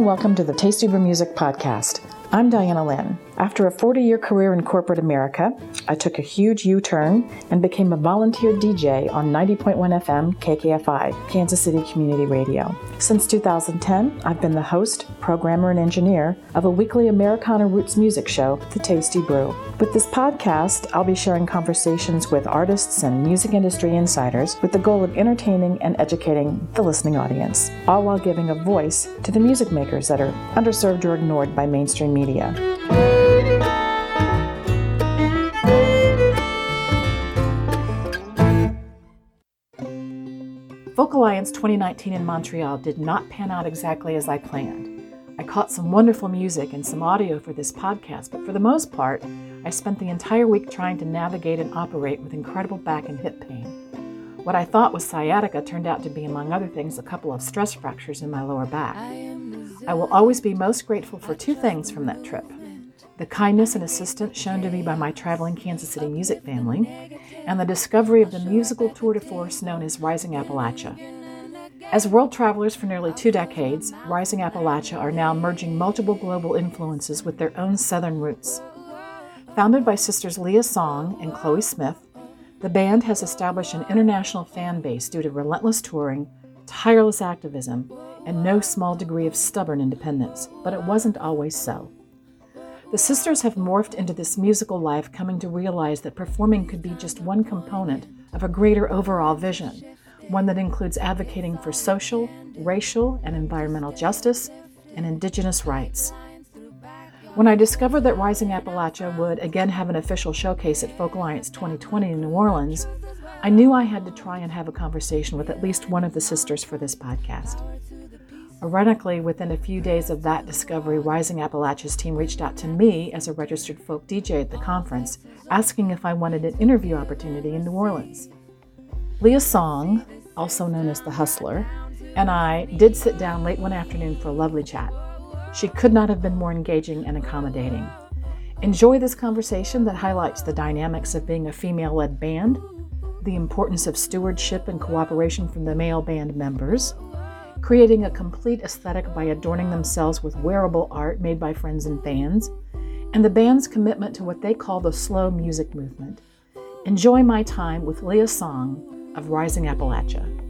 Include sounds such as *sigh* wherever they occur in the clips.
and welcome to the Tasty Brew Music Podcast. I'm Diana Lynn. After a 40 year career in corporate America, I took a huge U turn and became a volunteer DJ on 90.1 FM KKFI, Kansas City Community Radio. Since 2010, I've been the host, programmer, and engineer of a weekly Americana roots music show, The Tasty Brew. With this podcast, I'll be sharing conversations with artists and music industry insiders with the goal of entertaining and educating the listening audience, all while giving a voice to the music makers that are underserved or ignored by mainstream media. Folk Alliance 2019 in Montreal did not pan out exactly as I planned. I caught some wonderful music and some audio for this podcast, but for the most part, I spent the entire week trying to navigate and operate with incredible back and hip pain. What I thought was sciatica turned out to be, among other things, a couple of stress fractures in my lower back. I will always be most grateful for two things from that trip the kindness and assistance shown to me by my traveling Kansas City music family, and the discovery of the musical tour de force known as Rising Appalachia. As world travelers for nearly two decades, Rising Appalachia are now merging multiple global influences with their own Southern roots. Founded by sisters Leah Song and Chloe Smith, the band has established an international fan base due to relentless touring, tireless activism, and no small degree of stubborn independence, but it wasn't always so. The sisters have morphed into this musical life, coming to realize that performing could be just one component of a greater overall vision, one that includes advocating for social, racial, and environmental justice and Indigenous rights. When I discovered that Rising Appalachia would again have an official showcase at Folk Alliance 2020 in New Orleans, I knew I had to try and have a conversation with at least one of the sisters for this podcast. Ironically, within a few days of that discovery, Rising Appalachia's team reached out to me as a registered folk DJ at the conference, asking if I wanted an interview opportunity in New Orleans. Leah Song, also known as The Hustler, and I did sit down late one afternoon for a lovely chat. She could not have been more engaging and accommodating. Enjoy this conversation that highlights the dynamics of being a female led band, the importance of stewardship and cooperation from the male band members, creating a complete aesthetic by adorning themselves with wearable art made by friends and fans, and the band's commitment to what they call the slow music movement. Enjoy my time with Leah Song of Rising Appalachia.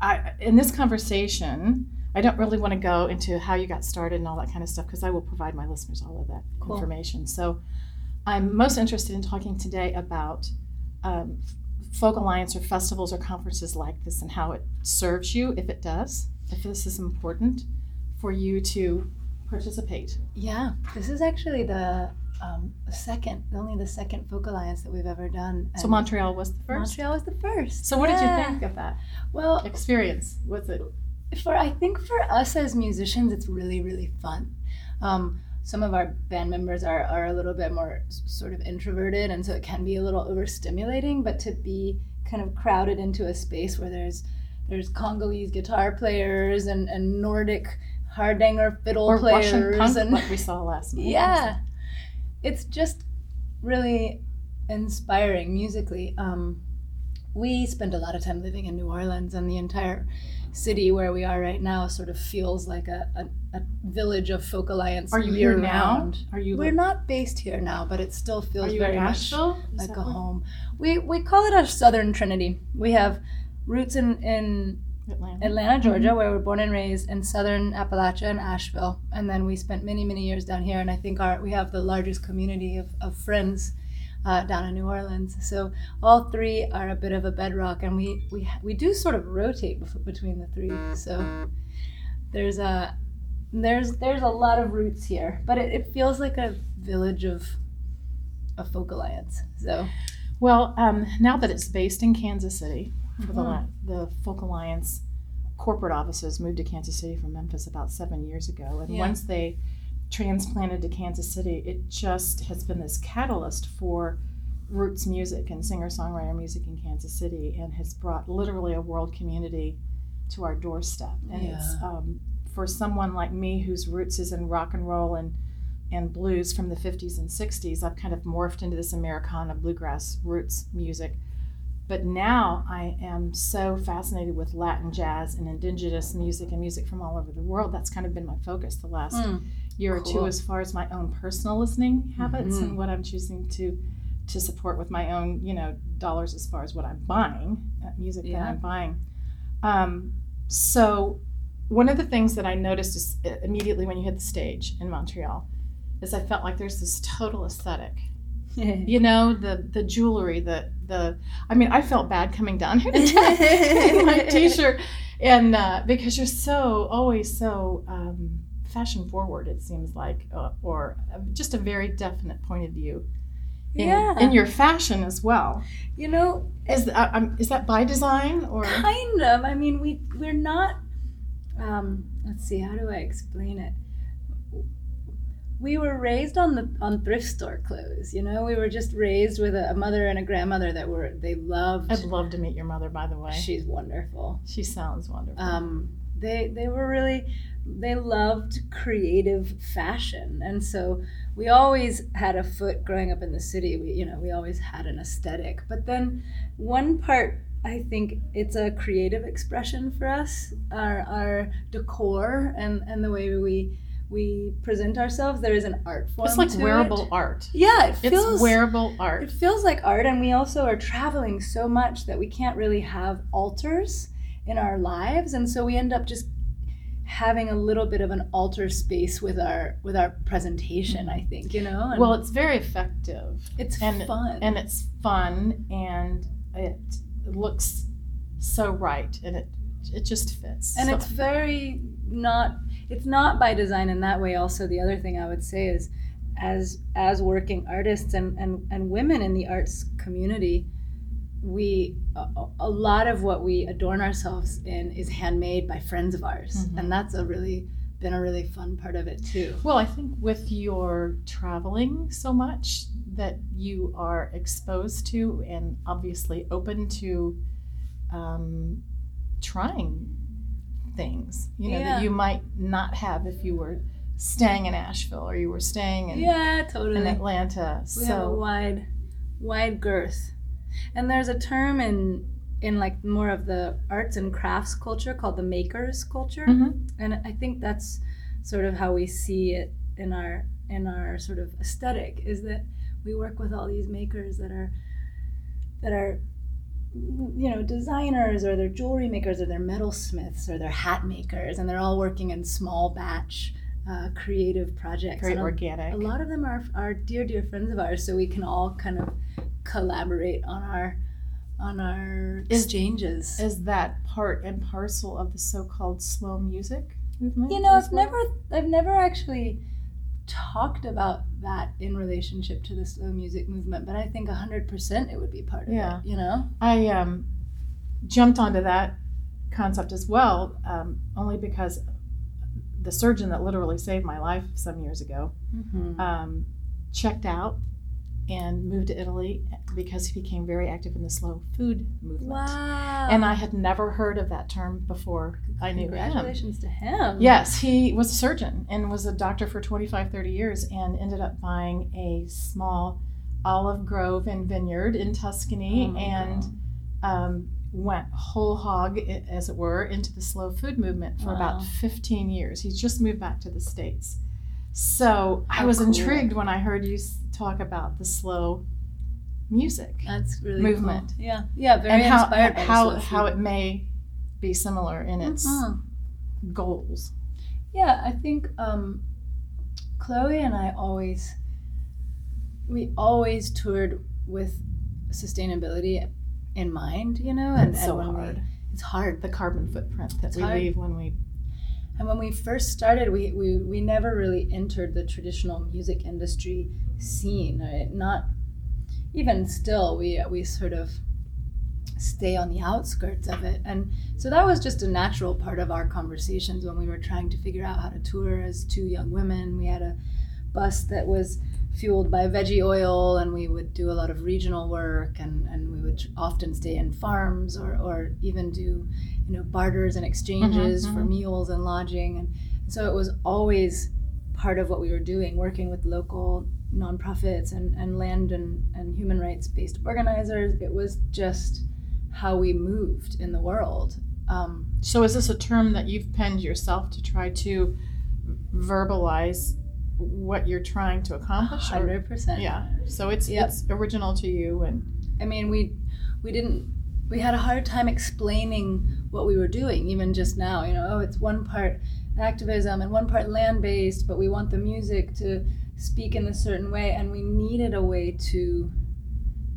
I in this conversation. I don't really want to go into how you got started and all that kind of stuff because I will provide my listeners all of that cool. information. So, I'm most interested in talking today about um, folk alliance or festivals or conferences like this and how it serves you if it does if this is important for you to participate yeah this is actually the um, second only the second folk alliance that we've ever done so montreal was the first? Montreal was the first so what yeah. did you think of that? Well experience was it? For i think for us as musicians it's really really fun. Um, some of our band members are, are a little bit more sort of introverted and so it can be a little overstimulating but to be kind of crowded into a space where there's there's congolese guitar players and, and nordic hardanger fiddle or players Russian punk, and like we saw last night. *laughs* Yeah it's just really inspiring musically. Um, we spent a lot of time living in new orleans and the entire city where we are right now sort of feels like a, a, a village of folk alliance are you year here round. now are you we're not based here now but it still feels very much like a home. We we call it a southern trinity. We have roots in in Atlanta, Atlanta Georgia, mm-hmm. where we are born and raised, in southern Appalachia and Asheville. And then we spent many, many years down here. And I think our we have the largest community of, of friends uh, down in New Orleans. So all three are a bit of a bedrock, and we we we do sort of rotate bef- between the three. So there's a there's there's a lot of roots here, but it, it feels like a village of a folk alliance. So Well, um, now that it's based in Kansas City, for the, la- the Folk Alliance corporate offices moved to Kansas City from Memphis about seven years ago. And Yeah. once they transplanted to Kansas City, it just has been this catalyst for roots music and singer songwriter music in Kansas City and has brought literally a world community to our doorstep. And it's um, for someone like me whose roots is in rock and roll and and blues from the 50s and 60s. I've kind of morphed into this Americana bluegrass roots music. But now I am so fascinated with Latin jazz and indigenous music and music from all over the world. That's kind of been my focus the last Mm. year or two as far as my own personal listening habits Mhm. and what I'm choosing to to support with my own, you know, dollars as far as what I'm buying, uh, music that I'm buying. Um, so one of the things that I noticed is uh, immediately when you hit the stage in Montreal is I felt like there's this total aesthetic. *laughs* You know, the the jewelry, the the I mean, I felt bad coming down here *laughs* *laughs* in my t-shirt and uh, because you're so always so um, fashion forward it seems like uh, or uh, just a very definite point of view in, yeah. in your fashion as well you know, is that, um, is that by design or kind of. I mean, we we're not. Um, let's see. How do I explain it? We were raised on the on thrift store clothes. You know, we were just raised with a, a mother and a grandmother that were they loved. I'd love to meet your mother by the way She's wonderful. she sounds wonderful um, they they were really they loved creative fashion and so we always had a foot growing up in the city we you know we always had an aesthetic but then one part i think it's a creative expression for us our our decor and and the way we we present ourselves there is an art form it's like wearable it. art yeah it feels it's wearable art it feels like art, and we also are traveling so much that we can't really have altars in our lives, and so we end up just having a little bit of an altar space with our with our presentation. I think you know. And well it's very effective it's and- fun. and it's fun and it looks so right and it it just fits and So- it's very not it's not by design in that way also. The other thing i would say is as as working artists and and, and women in the arts community we a, a lot of what we adorn ourselves in is handmade by friends of ours. Mhm. and that's a really been a really fun part of it too. Well, I think with your traveling so much that you are exposed to and obviously open to um, trying things, you know, Yeah. that you might not have if you were staying in Asheville or you were staying in, yeah totally in Atlanta. we have a So, wide wide girth and there's a term in in like more of the arts and crafts culture called the makers culture Mhm. and i think that's sort of how we see it in our in our sort of aesthetic is that we work with all these makers that are that are you know designers or they're jewelry makers or they're metalsmiths or they're hat makers and they're all working in small batch uh, creative projects very And a- organic. a lot of them are, are dear dear friends of ours so we can all kind of collaborate on our on our exchanges Is that part and parcel of the so-called slow music movement? you know i've well? never i've never actually talked about that in relationship to the slow music movement but i think 100% it would be part of Yeah. it you know I um, jumped onto that concept as well, um, only because the surgeon that literally saved my life some years ago mm-hmm. um, checked out and moved to Italy because he became very active in the slow food movement. wow And I had never heard of that term before I knew him. congratulations to him Yes, he was a surgeon and was a doctor for 25, 30 years and ended up buying a small olive grove and vineyard in Tuscany Oh and um, went whole hog, as it were, into the slow food movement for Wow. about 15 years. He's just moved back to the States. So I was cool. intrigued when I heard you talk about the slow music that's really Movement. cool. yeah yeah very and how, inspired by how, slow how it may be similar in its Mhm. goals. Yeah, I think um, Chloe and I always we always toured with sustainability in mind, you know, and, It's so and hard. We, it's hard. The carbon footprint that It's we hard. leave when we And when we first started, we, we, we never really entered the traditional music industry scene. Right? Not even still, we we sort of stay on the outskirts of it. And so that was just a natural part of our conversations when we were trying to figure out how to tour as two young women. We had a bus that was fueled by veggie oil and we would do a lot of regional work and, and we would often stay in farms or, or even do you know barters and exchanges Mhm, for meals and lodging and so it was always part of what we were doing working with local nonprofits and, and land and, and human rights based organizers it was just how we moved in the world um, So is this a term that you've penned yourself to try to verbalize what you're trying to accomplish? 100% yeah. So it's Yep. it's original to you and I mean, we we didn't we had a hard time explaining what we were doing even just now. You know, oh, it's one part activism and one part land based, but we want the music to speak in a certain way, and we needed a way to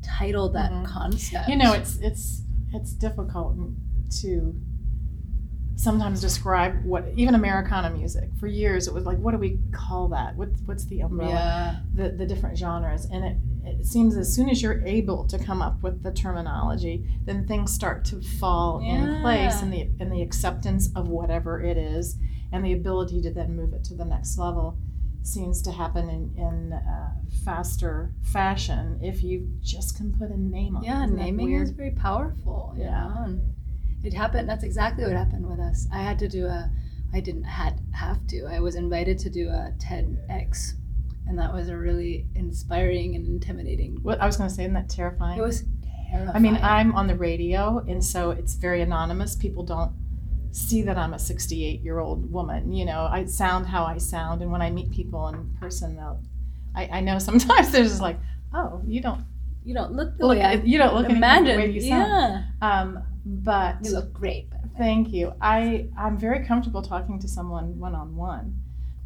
title that Mhm. concept. you know it's it's it's difficult to sometimes describe what even Americana music. For years it was like what do we call that? What what's the umbrella? yeah, the, the different genres and it, it seems as soon as you're able to come up with the terminology then things start to fall in place and the and the acceptance of whatever it is and the ability to then move it to the next level seems to happen in, in uh, faster fashion if you just can put a name on it. yeah. it Isn't Naming is very powerful. Yeah. know? it happened. That's exactly what happened with us. I had to do a. I didn't had have to. I was invited to do a TEDx, and that was a really inspiring and intimidating what I was going to say isn't that terrifying It was terrifying. I mean, I'm on the radio, and so it's very anonymous. People don't see that I'm a 68 year old woman. You know, I sound how I sound, and when I meet people in person, they'll, I, I know *laughs* sometimes they're just like, oh, you don't you don't look the look, way I you don't look imagine. the way you sound. yeah, Um, but you look great. thank you. I I'm very comfortable talking to someone one on one.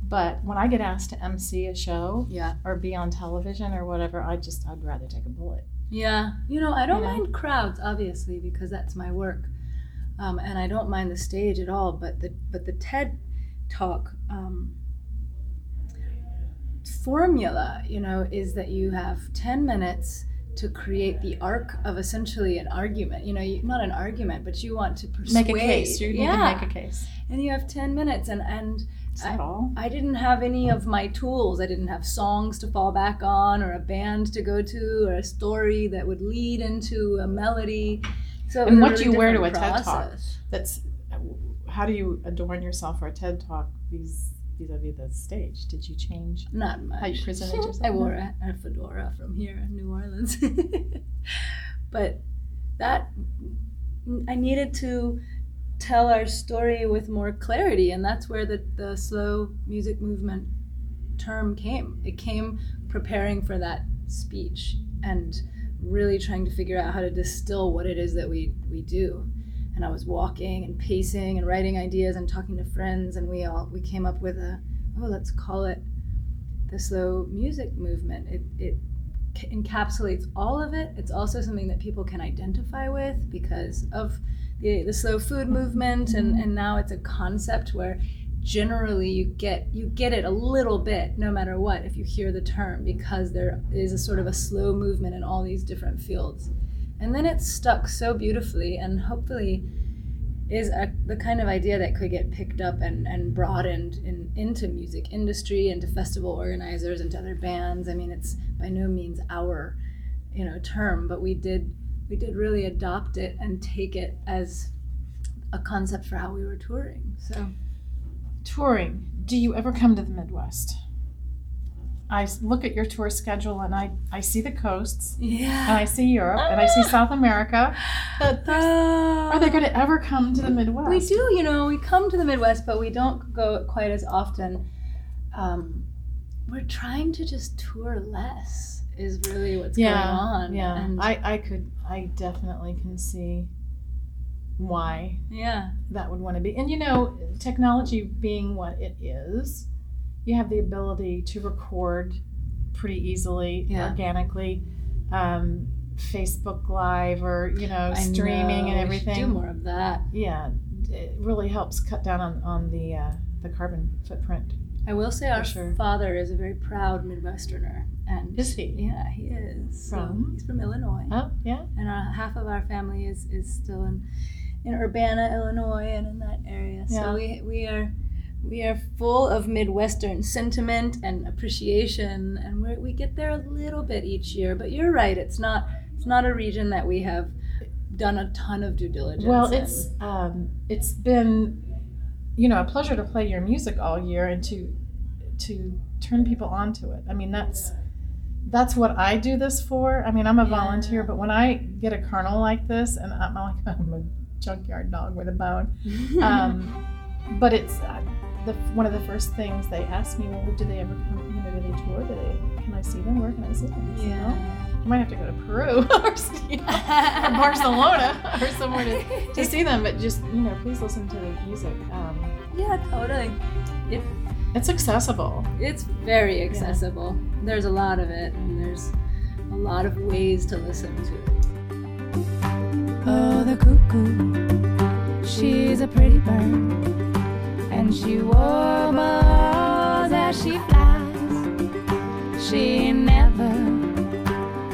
But when I get asked to MC a show Yeah, or be on television or whatever, I just I'd rather take a bullet. yeah. You know, I don't You know? mind crowds, obviously, because that's my work, um, and I don't mind the stage at all. But the but the TED talk um, formula, you know, is that you have ten minutes to create the arc of essentially an argument. You know, you, not an argument, but you want to persuade. Make a case. You need yeah. to make a case. and you have ten minutes, and and all? I didn't have any of my tools. I didn't have songs to fall back on, or a band to go to, or a story that would lead into a melody. So And what a do you wear to different a TED Talk? that's how do you adorn yourself for a TED talk vis vis-a-vis the stage? Did you change? Not much. How you presented *laughs* yourself? I wore a, a fedora from here in New Orleans, *laughs* but that I needed to tell our story with more clarity, and that's where the the slow music movement term came. It came preparing for that speech and really trying to figure out how to distill what it is that we we do. And I was walking and pacing and writing ideas and talking to friends, and we all we came up with a oh let's call it the slow music movement. It it encapsulates all of it. It's also something that people can identify with because of the, the slow food movement, and, and now it's a concept where generally you get you get it a little bit no matter what if you hear the term because there is a sort of a slow movement in all these different fields. And then it's stuck so beautifully and hopefully is a, the kind of idea that could get picked up and, and broadened in, into music industry into festival organizers into other bands. I mean it's by no means our you know term but we did we did really adopt it and take it as a concept for how we were touring so Touring. Do you ever come to the Midwest? I look at your tour schedule and I, I see the coasts Yeah. and I see Europe and I see South America. But there's- are they going to ever come to the Midwest? We do, you know, we come to the Midwest, but we don't go quite as often. Um, we're trying to just tour less, is really what's Yeah, going on. Yeah, And I, I could, I definitely can see why yeah. that would want to be. And you know, technology being what it is, you have the ability to record pretty easily, Yeah. organically. um, Facebook Live or you know I streaming know, and everything. Do more of that. Yeah, it really helps cut down on on the uh, the carbon footprint. I will say our sure. father is a very proud Midwesterner, and Is he? Yeah, he is. So From? he's from Illinois, Oh yeah. and our, half of our family is is still in in Urbana, Illinois, and in that area. Yeah. So we we are. We are full of Midwestern sentiment and appreciation, and we we get there a little bit each year. But you're right; it's not it's not a region that we have done a ton of due diligence. Well, in. it's um, it's been you know a pleasure to play your music all year and to to turn people onto it. I mean that's that's what I do this for. I mean I'm a Yeah. volunteer, but when I get a kernel like this, and I'm like *laughs* I'm a junkyard dog with a bone. *laughs* Um, but it's uh, the one of the first things they ask me. Well, do they ever come? You know, do they tour? Do they? Can I see them? Where can I see them? I said, "Well, yeah. I might have to go to Peru *laughs* or, you know, or Barcelona or somewhere to, to see them. But just you know, please listen to the music. Um, Yeah, totally. It, it's accessible. it's very accessible. There's a lot of it, and there's a lot of ways to listen to it. Oh, the cuckoo, she's a pretty bird, and she warbles as she flies. She never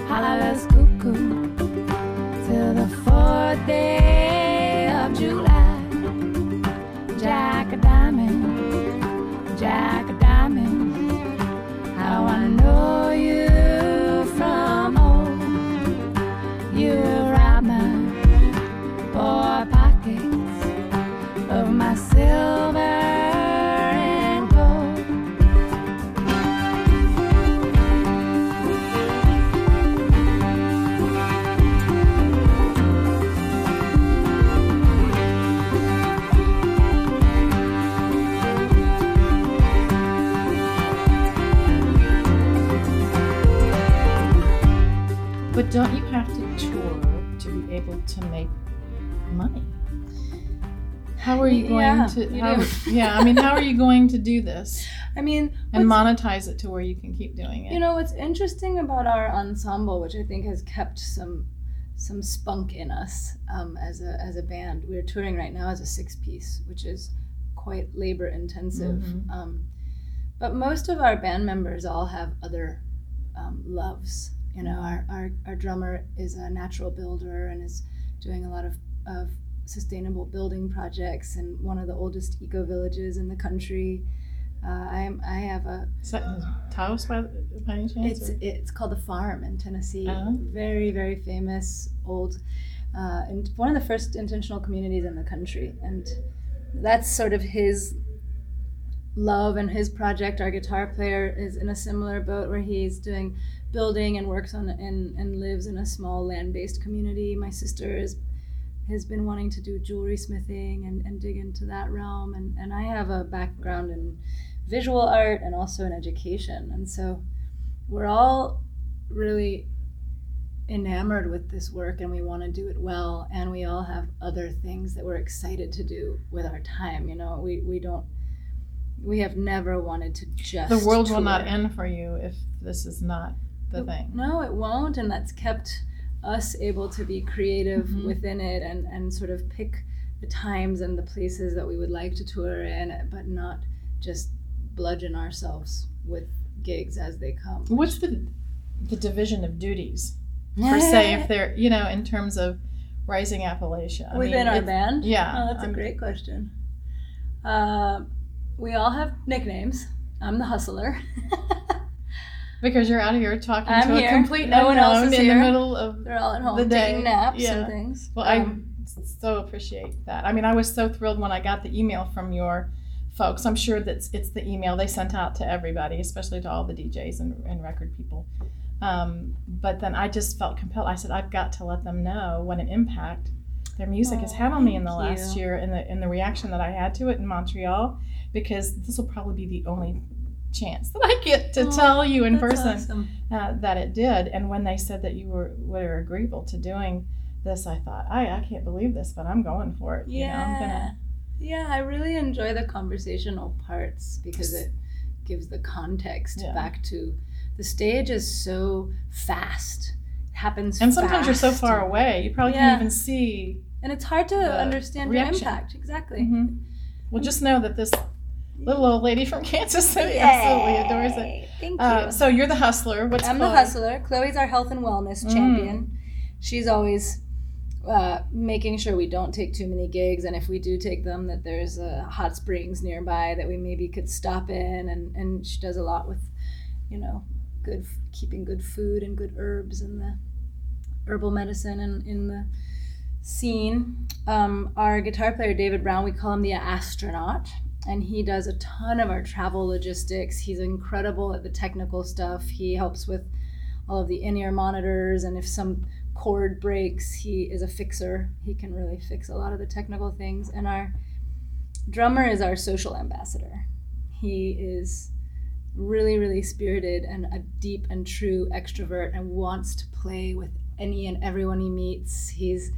hollers cuckoo till the fourth day don't you have to tour to be able to make money? How are you going Yeah, to? you how, *laughs* yeah, I mean, how are you going to do this *laughs* I mean, and monetize it to where you can keep doing it? you know what's interesting about our ensemble, which I think has kept some some spunk in us um, as a as a band. We're touring right now as a six piece, which is quite labor intensive. Mhm. Um, but most of our band members all have other um, loves. You know, our, our, our drummer is a natural builder and is doing a lot of, of sustainable building projects in one of the oldest eco villages in the country. Uh, I I have a Is that Taos by, by any chance? it's or- it's called the Farm in Tennessee. Oh. Very very famous old, uh, and one of the first intentional communities in the country. And that's sort of his love and his project. Our guitar player is in a similar boat where he's doing building and works on and and lives in a small land based community. My sister is has been wanting to do jewelry smithing and, and dig into that realm and, and I have a background in visual art and also in education. And so we're all really enamored with this work and we want to do it well and we all have other things that we're excited to do with our time you know we we don't we have never wanted to just the world will not end for you if this is not the It- thing. No, it won't, and that's kept us able to be creative Mhm. within it and and sort of pick the times and the places that we would like to tour in, but not just bludgeon ourselves with gigs as they come. What's the the division of duties per se? If they're you know in terms of Rising Appalachia I within mean, our band? yeah, oh, that's I'm- a great question. Uh, we all have nicknames. I'm the hustler. *laughs* because you're out of here talking I'm to here. a complete No one else is in the here. middle of. They're all at home The day, taking naps yeah. and things. Well, Um, I so appreciate that. I mean, I was so thrilled when I got the email from your folks. I'm sure that it's the email they sent out to everybody, especially to all the DJs and, and record people. Um, but then I just felt compelled. I said, I've got to let them know what an impact their music has Oh, had on me in the last you. year and the, and the reaction that I had to it in Montreal, because this will probably be the only chance that I get to Oh, tell you in person awesome. uh, that it did. And when they said that you were were agreeable to doing this, I thought, I I can't believe this, but I'm going for it. You know, I'm Yeah. gonna. Yeah, I really enjoy the conversational parts because it gives the context Yeah. back to the stage is so fast It happens And sometimes you're so far away, you probably Yeah. can't even see. and it's hard to understand your impact exactly Mhm. Well, just know that this little old lady from *laughs* Kansas City absolutely adores it. Thank you Uh, so you're the hustler. What's I'm the hustler. Chloe's our health and wellness Mm. champion. She's always uh, making sure we don't take too many gigs, and if we do take them, that there's uh, hot springs nearby that we maybe could stop in. And, and she does a lot with, you know, good keeping good food and good herbs and the herbal medicine and in the scene. Um, our guitar player David Brown, we call him the astronaut and he does a ton of our travel logistics. He's incredible at the technical stuff. He helps with all of the in-ear monitors, and if some cord breaks, he is a fixer. He can really fix a lot of the technical things. And our drummer is our social ambassador. He is really, really spirited and a deep and true extrovert, and wants to play with any and everyone he meets. He's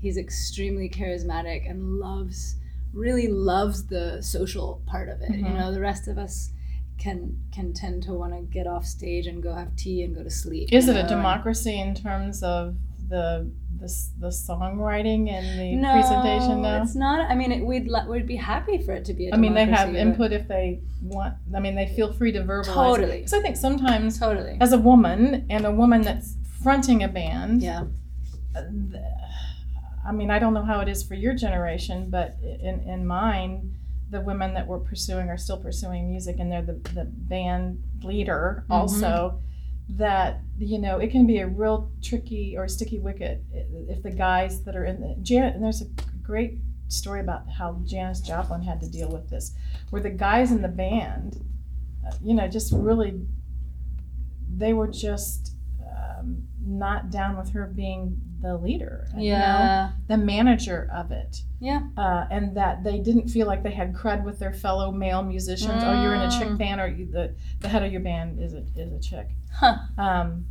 he's extremely charismatic and loves really loves the social part of it. You Mhm. know, the rest of us can can tend to want to get off stage and go have tea and go to sleep. Is it know, a democracy in terms of the the, the songwriting and the No, presentation? No. it's not. I mean, it, we'd we'd be happy for it to be a I mean, they have input if they want. I mean, they feel free to verbalize. Totally. Because I think sometimes, Totally. as a woman and a woman that's fronting a band, Yeah. uh, th- I mean, I don't know how it is for your generation, but in, in mine, the women that were pursuing are still pursuing music, and they're the, the band leader Mm-hmm. also. That you know, it can be a real tricky or sticky wicket if the guys that are in the Janet. And there's a great story about how Janis Joplin had to deal with this, where the guys in the band, uh, you know, just really, they were just um, not down with her being the leader. you know? Yeah. the manager of it. Yeah. Uh, and that they didn't feel like they had cred with their fellow male musicians. Oh, you're in a chick Mm. band, or you, the the head of your band is a is a chick. Huh. Um,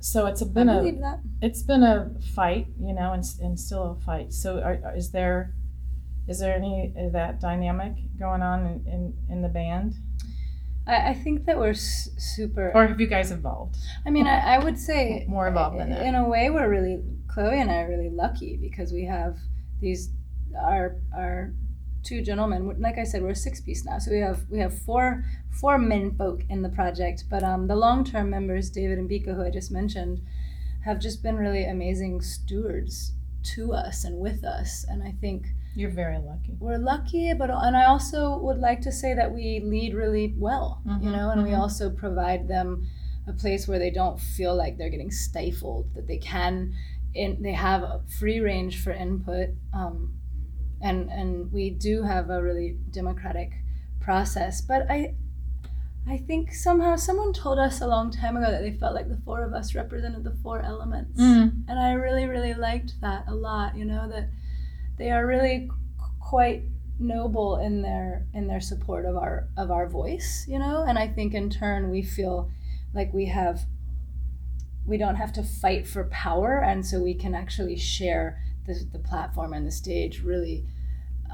so it's I been a that. it's been a fight, you know, and, and still a fight. So are, is there is there any of that dynamic going on in, in, in the band, I, I think that we're super. or have you guys evolved? I mean, I, I would say More involved than that. In a way, we're really Chloe and I are really lucky because we have these our our two gentlemen. Like I said, we're a six piece now, so we have we have four four men folk in the project. But um, the long term members, David and Biko, who I just mentioned, have just been really amazing stewards to us and with us. And I think You're very lucky. we're lucky, but and I also would like to say that we lead really well, you Mhm, know, and we mhm. also provide them a place where they don't feel like they're getting stifled, that they can, in, they have a free range for input, um, and and we do have a really democratic process. But I, I think somehow someone told us a long time ago that they felt like the four of us represented the four elements Mm. and I really really liked that a lot. You know that they are really qu- quite noble in their in their support of our of our voice. You know, and I think in turn we feel like we have we don't have to fight for power, and so we can actually share the the platform and the stage really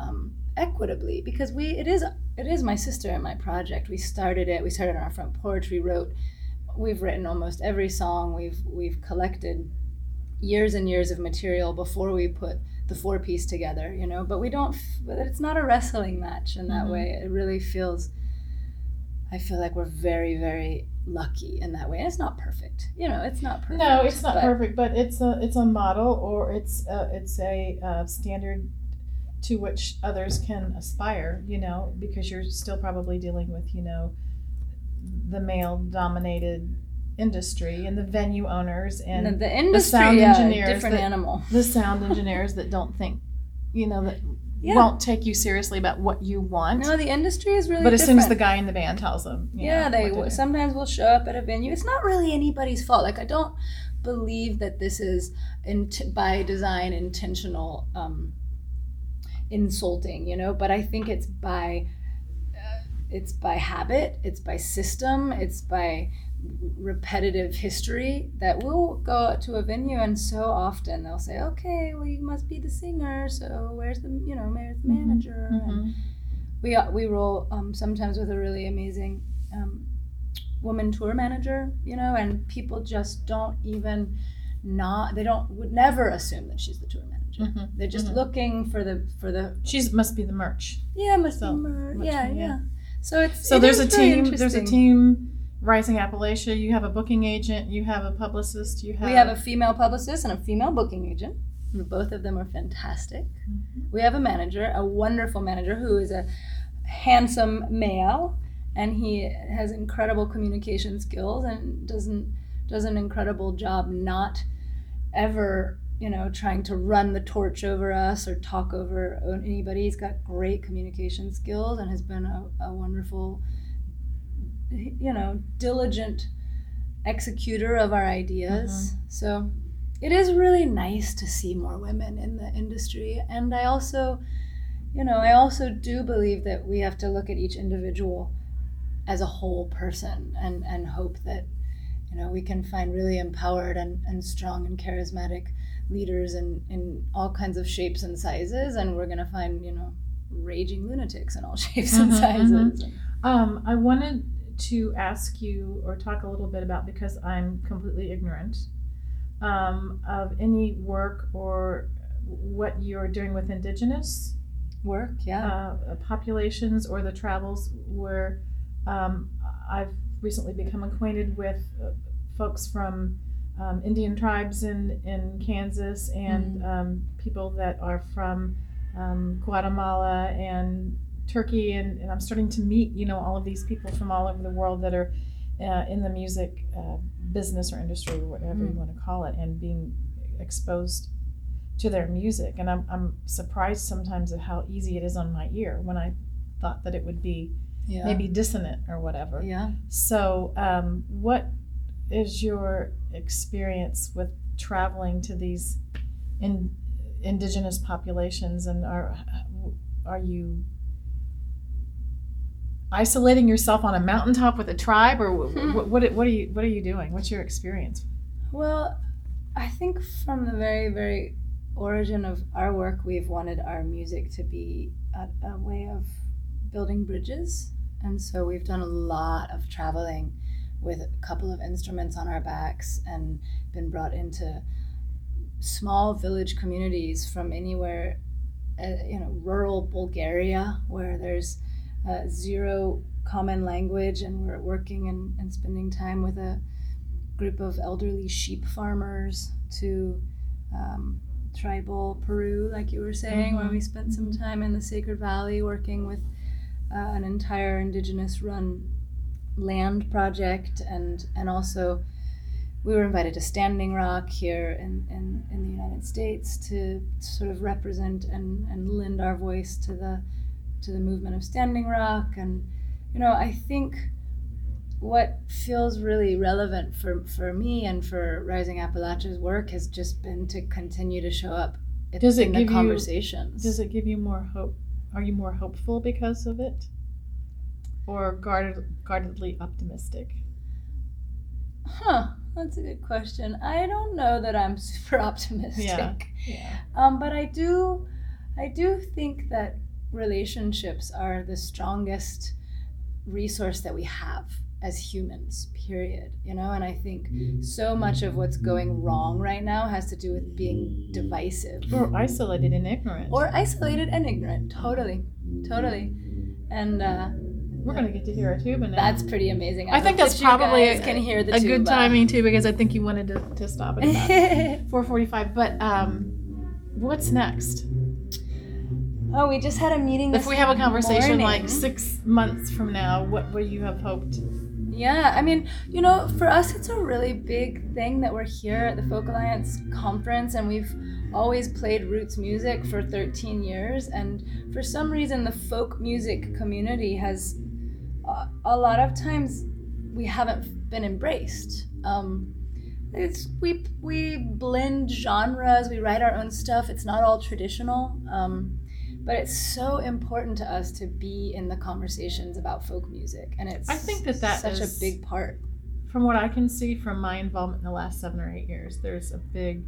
um, equitably because we it is it is my sister and my project. We started it. We started on our front porch. We wrote. We've written almost every song. We've we've collected years and years of material before we put the four piece together, you know. But we don't. But it's not a wrestling match in that Mhm. way. It really feels. I feel like we're very very lucky in that way. It's not perfect, you know. It's not perfect. No, it's not but- perfect, but it's a it's a model or it's a, it's a uh, standard to which others can aspire. You know, because you're still probably dealing with you know the male dominated industry and the venue owners And and the, the industry, sound yeah, engineers different that- animal. the sound engineers that don't think you know that Yeah. won't take you seriously about what you want. No, the industry is really. but as soon as the guy in the band tells them, you yeah, know, they what to w- do. sometimes will show up at a venue. It's not really anybody's fault. Like I don't believe that this is in by design intentional um, insulting, you know. But I think it's by uh, it's by habit, it's by system, it's by repetitive history that we'll go out to a venue and so often they'll say okay well you must be the singer so where's the you know where's the Mhm, manager and Mhm. we we roll um, sometimes with a really amazing um, woman tour manager, you know, and people just don't even not they don't would never assume that she's the tour manager. Mhm, They're just mhm. looking for the for the She's must be the merch. yeah must So, be mer- much yeah, yeah yeah. So it's So it there's a team. There's a team. Rising Appalachia. You have a booking agent. You have a publicist. You have. We have a female publicist and a female booking agent. Both of them are fantastic. Mhm. We have a manager, a wonderful manager who is a handsome male, and he has incredible communication skills and doesn't does an incredible job not ever you know trying to run the torch over us or talk over anybody. He's got great communication skills and has been a, a wonderful you know diligent executor of our ideas. So it is really nice to see more women in the industry. And i also you know i also do believe that we have to look at each individual as a whole person and and hope that you know we can find really empowered and, and strong and charismatic leaders in in all kinds of shapes and sizes. And we're going to find you know raging lunatics in all *laughs* shapes and Mhm, sizes. Um, I wanted to ask you or talk a little bit about because I'm completely ignorant um, of any work or what you're doing with indigenous work yeah. uh, populations or the travels where um, I've recently become acquainted with uh, folks from um, Indian tribes in, in Kansas and um, people that are from um, Guatemala and Turkey and, and I'm starting to meet you know all of these people from all over the world that are uh, in the music uh, business or industry or whatever you Mm. want to call it and being exposed to their music. And I'm, I'm surprised sometimes at how easy it is on my ear when I thought that it would be yeah. maybe dissonant or whatever. Yeah. So um, what is your experience with traveling to these in, indigenous populations and are are you isolating yourself on a mountaintop with a tribe or what, what, what are you what are you doing? What's your experience? Well, I think from the very, very origin of our work, we've wanted our music to be a, a way of building bridges. And so we've done a lot of traveling with a couple of instruments on our backs and been brought into small village communities from anywhere, uh, you know, rural Bulgaria, where there's uh, zero common language, and we're working and, and spending time with a group of elderly sheep farmers to um, tribal Peru, like you were saying, where we spent some time in the Sacred Valley working with uh, an entire indigenous run land project and and also we were invited to Standing Rock here in, in, in the United States to sort of represent and, and lend our voice to the to the movement of Standing Rock and you know I think what feels really relevant for, for me and for Rising Appalachia's work has just been to continue to show up in, Does it in give the you- conversations. does it give you more hope are you more hopeful because of it or guarded, guardedly optimistic Huh, that's a good question. I don't know that I'm *laughs* super optimistic. Yeah. yeah Um, but I do, I do think that relationships are the strongest resource that we have as humans. Period. You know, and I think so much of what's going wrong right now has to do with being divisive or isolated and ignorant or isolated and ignorant. Totally, totally. And uh, we're going to get to hear a tuba now that's pretty amazing. I think that's that probably a- can hear the a good tuba. timing too because I think you wanted to, to stop at about *laughs* 4:45. But um, what's next? Oh, we just had a meeting. If we have a conversation like six months from now, what would you have hoped? Yeah, I mean, you know, for us, it's a really big thing that we're here at the Folk Alliance conference, and we've always played roots music for 13 years. And for some reason, the folk music community has uh, a lot of times we haven't been embraced. Um, it's we we blend genres, we write our own stuff. It's not all traditional. Um, but it's so important to us to be in the conversations about folk music, and it's I think that that's such is- a big part. From what I can see from my involvement in the last seven or eight years, there's a big,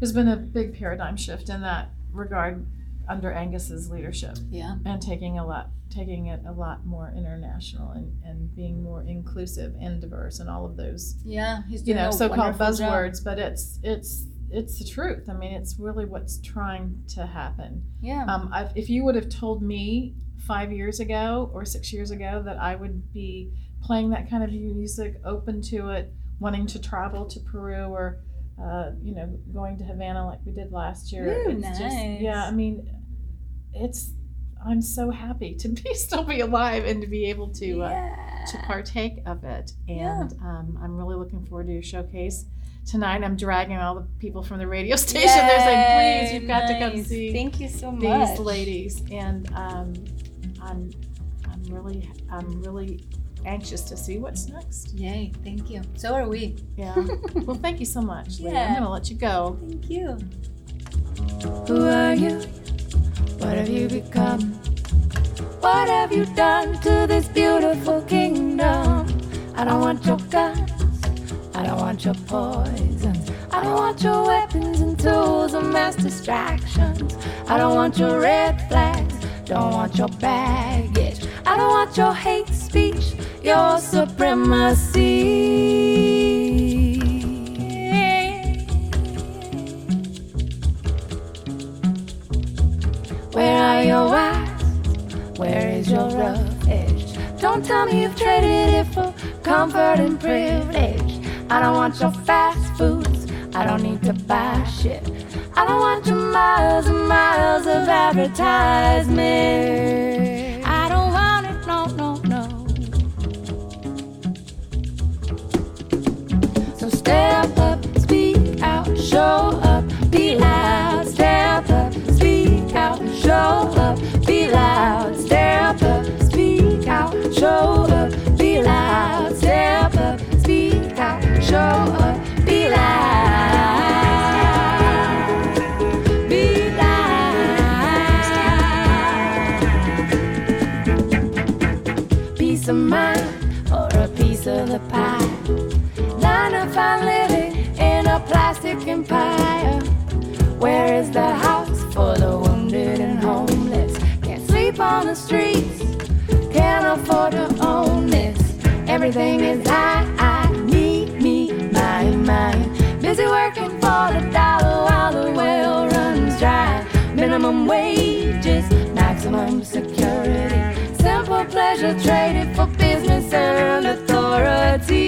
there's been a big paradigm shift in that regard. under Aengus's leadership Yeah. and taking a lot taking it a lot more international and, and being more inclusive and diverse and all of those Yeah. He's you know so-called wonderful job. buzzwords but it's it's it's the truth i mean it's really what's trying to happen Yeah. um, I've, if you would have told me five years ago or six years ago that i would be playing that kind of music open to it wanting to travel to peru or uh, you know going to havana like we did last year Ooh, it's just nice. yeah i mean it's i'm so happy to be *laughs* still be alive and to be able to uh, yeah. to partake of it. Yeah. And um, I'm really looking forward to your showcase tonight. I'm dragging all the people from the radio *laughs* station. They're saying, please, you've got to come Nice. see Thank you so these much. ladies. And um, I'm, I'm really, I'm really anxious to see what's next. Yay. Thank you. So are we. Yeah. *laughs* well, thank you so much, Leah. I'm going to let you go. Thank you. Who are you? What have you become? What have you done to this beautiful kingdom? I don't want your guns. I don't want your poisons. I don't want your weapons and tools of mass distractions. I don't want your red flags. Don't want your baggage. I don't want your hate speech, your supremacy. Where are your eyes? Where is your rough edge? Don't tell me you've traded it for comfort and privilege. I don't want your fast foods. I don't need to buy shit. I don't want your miles and miles of advertisement. I don't want it, no, no, no. So step up, speak out, show up, be loud. Step up, speak out, show up, be loud. Step up, speak out, show up, empire. Where is the house for the wounded and homeless? Can't sleep on the streets, can't afford to own this. Everything is I, I, me, me, my, mine. Busy working for the dollar while the well runs dry. Minimum wages, maximum security. Simple pleasure traded for business and authority.